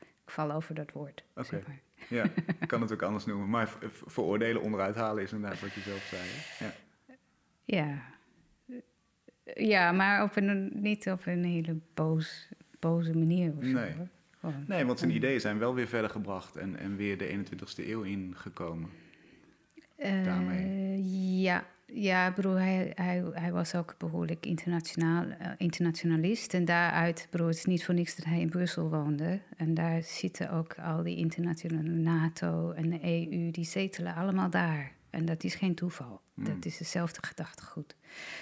Ik val over dat woord. Oké. Zeg maar. Ja, ik kan het ook anders noemen. Maar veroordelen onderuit halen is inderdaad wat je zelf zei. hè? Ja. Ja. Ja, maar op een, niet op een hele boos, boze manier of zo. Nee. Gewoon. Nee, want zijn ideeën zijn wel weer verder gebracht en, en weer de 21ste eeuw ingekomen. daarmee. Eh, ja, ja, ik bedoel, hij, hij, hij was ook behoorlijk internationaal, eh, internationalist. En daaruit, bedoel, het is niet voor niks dat hij in Brussel woonde. En daar zitten ook al die internationale NATO en de EU, die zetelen allemaal daar. En dat is geen toeval. Dat is hetzelfde gedachtegoed.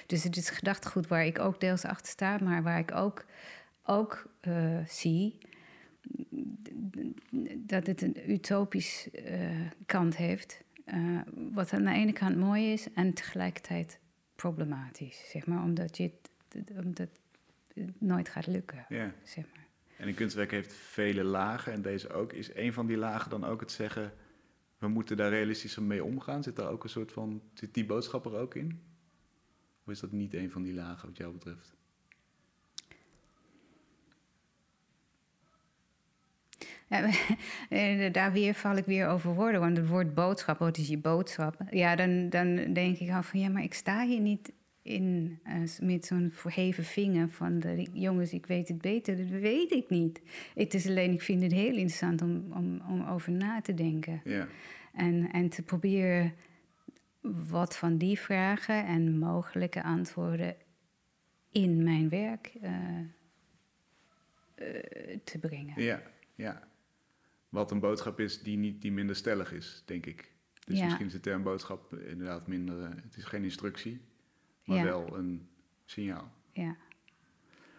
Dus het is gedachtegoed waar ik ook deels achter sta, maar waar ik ook, ook eh, zie dat het een utopisch eh, kant heeft. eh, wat aan de ene kant mooi is en tegelijkertijd problematisch. Zeg maar, omdat, je, het- omdat het nooit gaat lukken. Zeg maar. En een kunstwerk heeft vele lagen en deze ook. Is een van die lagen dan ook het zeggen, we moeten daar realistischer mee omgaan? Zit daar ook een soort van, zit die boodschap er ook in? Of is dat niet een van die lagen wat jou betreft? Eh, daar weer val ik weer over woorden. Want het woord boodschap, wat is je boodschap? Ja, dan, dan denk ik al van ja, maar ik sta hier niet in eh, met zo'n verheven vinger van de jongens, ik weet het beter. Dat weet ik niet. Het is alleen, ik vind het heel interessant om, om, om over na te denken. Ja, En, en te proberen wat van die vragen en mogelijke antwoorden in mijn werk eh, eh, te brengen. ja, ja. Wat een boodschap is die, niet, die minder stellig is, denk ik. Dus Ja. misschien is de term boodschap inderdaad minder, het is geen instructie, maar Ja. wel een signaal. Ja.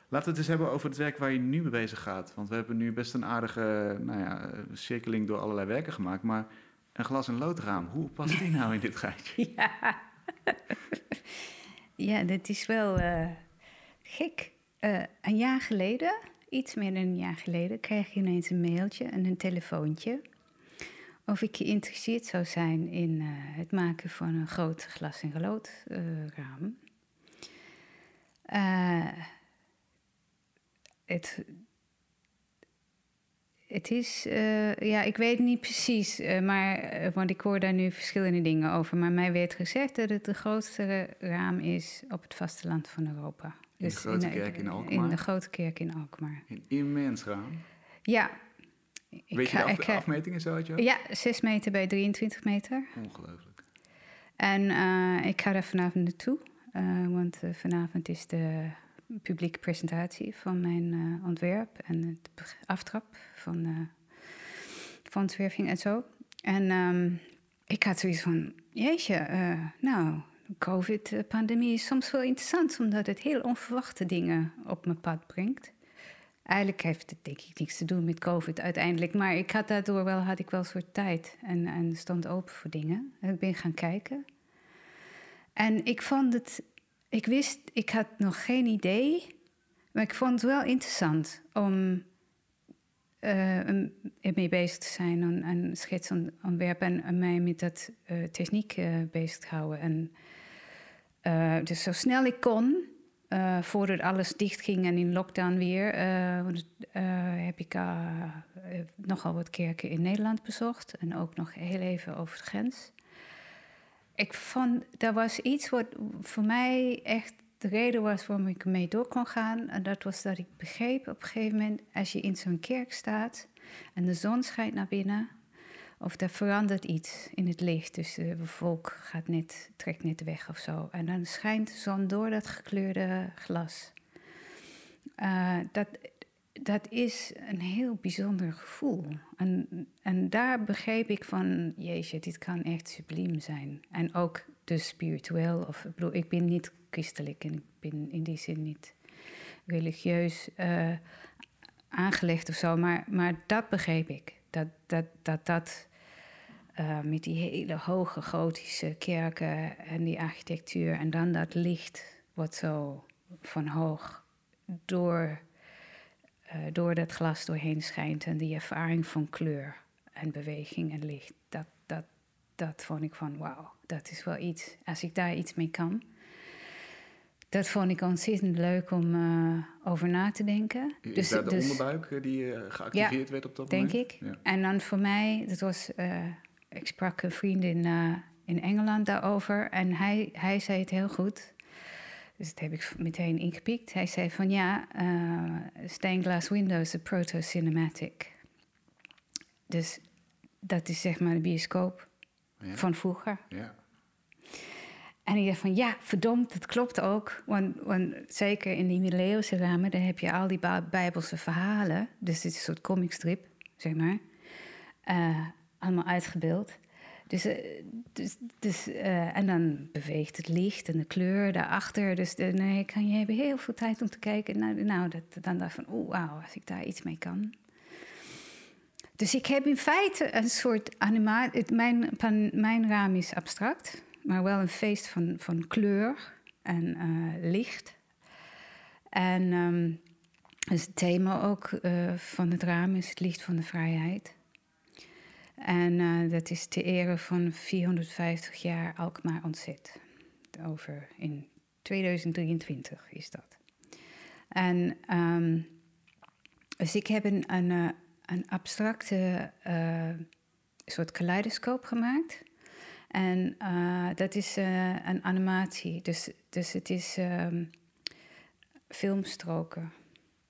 Laten we het eens hebben over het werk waar je nu mee bezig gaat. Want we hebben nu best een aardige nou ja, cirkeling door allerlei werken gemaakt. Maar een glas- en loodraam, hoe past die nou in dit rijtje? Ja, ja dat is wel eh, gek. Eh, een jaar geleden, iets meer dan een jaar geleden, kreeg ik ineens een mailtje en een telefoontje. Of ik geïnteresseerd zou zijn in eh, het maken van een groot glas- en loodraam. Eh het, het is, eh, ja, ik weet niet precies, eh, maar, eh, want ik hoor daar nu verschillende dingen over. Maar mij werd gezegd dat het de grootste raam is op het vasteland van Europa. In de Grote eh, Kerk in In Alkmaar? de Grote Kerk in Alkmaar. Een immens raam. Ja. Ik Weet je ga- de af, ga- afmetingen zo uit je hoofd? Ja, 6 meter bij 23 meter. Ongelooflijk. En eh, ik ga daar vanavond naartoe, eh, want eh, vanavond is de publieke presentatie van mijn ontwerp en het aftrap van, van ontwerping en zo. En ehm, ik had zoiets van, jeetje, nou, de COVID-pandemie is soms wel interessant, omdat het heel onverwachte dingen op mijn pad brengt. Eigenlijk heeft het denk ik niks te doen met COVID uiteindelijk. Maar ik had daardoor wel, had ik wel een soort tijd en, en stond open voor dingen. En ik ben gaan kijken. En ik vond het ik wist, ik had nog geen idee, maar ik vond het wel interessant om uh, ermee bezig te zijn en, en schetsontwerpen en, mij met dat uh, techniek uh, bezig te houden. En, dus zo snel ik kon, voordat alles dicht ging en in lockdown weer, heb ik nogal wat kerken in Nederland bezocht en ook nog heel even over de grens. Ik vond, dat was iets wat voor mij echt de reden was waarom ik ermee door kon gaan. En dat was dat ik begreep op een gegeven moment, als je in zo'n kerk staat en de zon schijnt naar binnen, of er verandert iets in het licht. Dus de volk gaat net, trekt net weg of zo. En dan schijnt de zon door dat gekleurde glas. Uh, dat, dat is een heel bijzonder gevoel. En, en daar begreep ik van, jeetje, dit kan echt subliem zijn. En ook dus spiritueel. Of, ik, ik ben niet christelijk en ik ben in die zin niet religieus uh, aangelegd of zo. Maar, maar dat begreep ik. Dat dat, dat, dat uh, met die hele hoge gotische kerken en die architectuur en dan dat licht wat zo van hoog door uh, door dat glas doorheen schijnt. En die ervaring van kleur en beweging en licht. Dat, dat, dat vond ik van wauw, dat is wel iets. Als ik daar iets mee kan. Dat vond ik ontzettend leuk om uh, over na te denken. Is dus, dat de dus, onderbuik eh, die geactiveerd werd op dat moment? denk ik. Ja. En dan voor mij, dat was, ik sprak een vriend in, in Engeland daarover. En hij, hij zei het heel goed. Dus dat heb ik meteen ingepikt. Hij zei van ja, uh, stained glass windows, de proto-cinematic. Dus dat is zeg maar de bioscoop van vroeger. Ja. En ik dacht van ja, verdomd, dat klopt ook. Want, want zeker in die middeleeuwse ramen, daar heb je al die bijbelse verhalen. Dus dit is een soort comicstrip, zeg maar. Uh, allemaal uitgebeeld. Dus, eh, dus, dus uh, en dan beweegt het licht en de kleur daarachter. Dus de, nee, kan je hebben heel veel tijd om te kijken. Nou, nou dat, dan dacht ik van, oeh, als ik daar iets mee kan. Dus ik heb in feite een soort animatie. Mijn, mijn raam is abstract, maar wel een feest van, van kleur en licht. En dus het thema ook van het raam is het licht van de vrijheid. En uh, dat is te ere van 450 jaar Alkmaar ontzet. Over in 2023 is dat. En um, dus ik heb een, een, eh, abstracte uh, soort kaleidoscoop gemaakt. En dat is een animatie. Dus, dus het is um, filmstroken,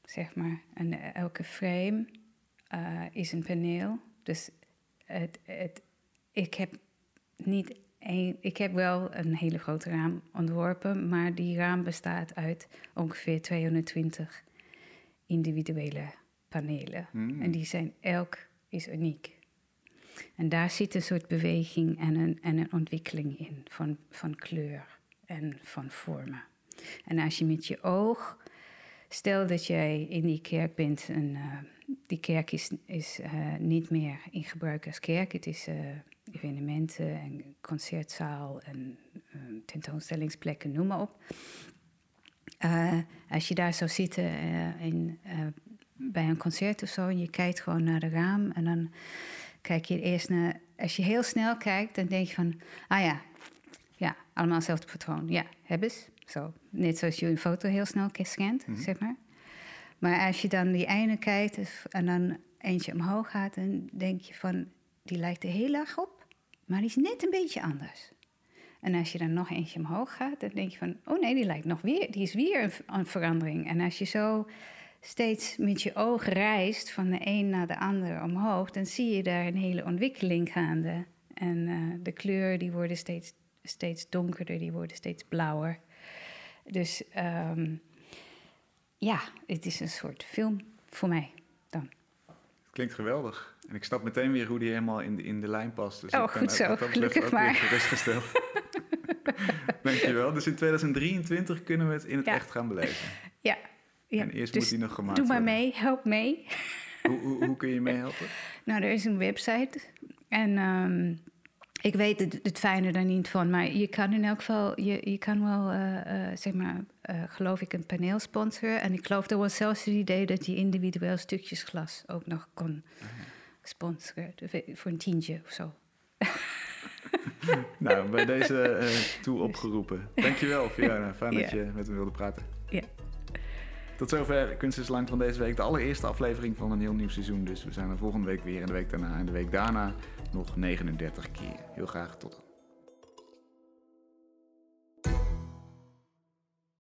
zeg maar. En elke frame is een paneel. Dus het, het, ik heb niet ik heb wel een hele grote raam ontworpen, maar die raam bestaat uit ongeveer 220 individuele panelen. Hmm. En die zijn elk is uniek. En daar zit een soort beweging en een, en een ontwikkeling in van, van kleur en van vormen. En als je met je oog, stel dat jij in die kerk bent en uh, die kerk is, is uh, niet meer in gebruik als kerk. Het is uh, evenementen en concertzaal en uh, tentoonstellingsplekken, noem maar op. als je daar zou zitten in, bij een concert of zo en je kijkt gewoon naar de raam en dan kijk je eerst naar. Als je heel snel kijkt, dan denk je van, ah ja, ja, allemaal hetzelfde patroon. Ja, hebben ze. Zo, net zoals je een foto heel snel scant, mm zeg maar. Maar als je dan die ene kijkt en dan eentje omhoog gaat, dan denk je van, die lijkt er heel erg op, maar die is net een beetje anders. En als je dan nog eentje omhoog gaat, dan denk je van, oh nee, die lijkt nog weer, die is weer een, verandering. En als je zo steeds met je oog reist van de een naar de ander omhoog, dan zie je daar een hele ontwikkeling gaande. En uh, de kleuren die worden steeds, steeds donkerder, die worden steeds blauwer. Dus um, ja, het is een soort film voor mij dan. Klinkt geweldig. En ik snap meteen weer hoe die helemaal in de, in de lijn past. Dus oh, goed zo. Gelukkig maar. Gerustgesteld. Dankjewel. Dus in 2023 kunnen we het in het echt gaan beleven. Ja. ja. En eerst dus moet die nog gemaakt worden. Doe maar mee. Help mee. Hoe, hoe, hoe kun je meehelpen? nou, er is een website. En um, ik weet het, het fijne daar niet van, maar je kan in elk geval, je, je kan wel, eh, eh, zeg maar, eh, geloof ik, een paneel sponsoren. En ik geloof er was zelfs het idee dat je individueel stukjes glas ook nog kon sponsoren. Voor een tientje of zo. nou, bij deze toe opgeroepen. Dankjewel, Fiona. Fijn dat je met me wilde praten. Ja. Tot zover Kunst is Lang van deze week. De allereerste aflevering van een heel nieuw seizoen. Dus we zijn er volgende week weer en de week daarna en de week daarna nog 39 keer. Heel graag tot dan.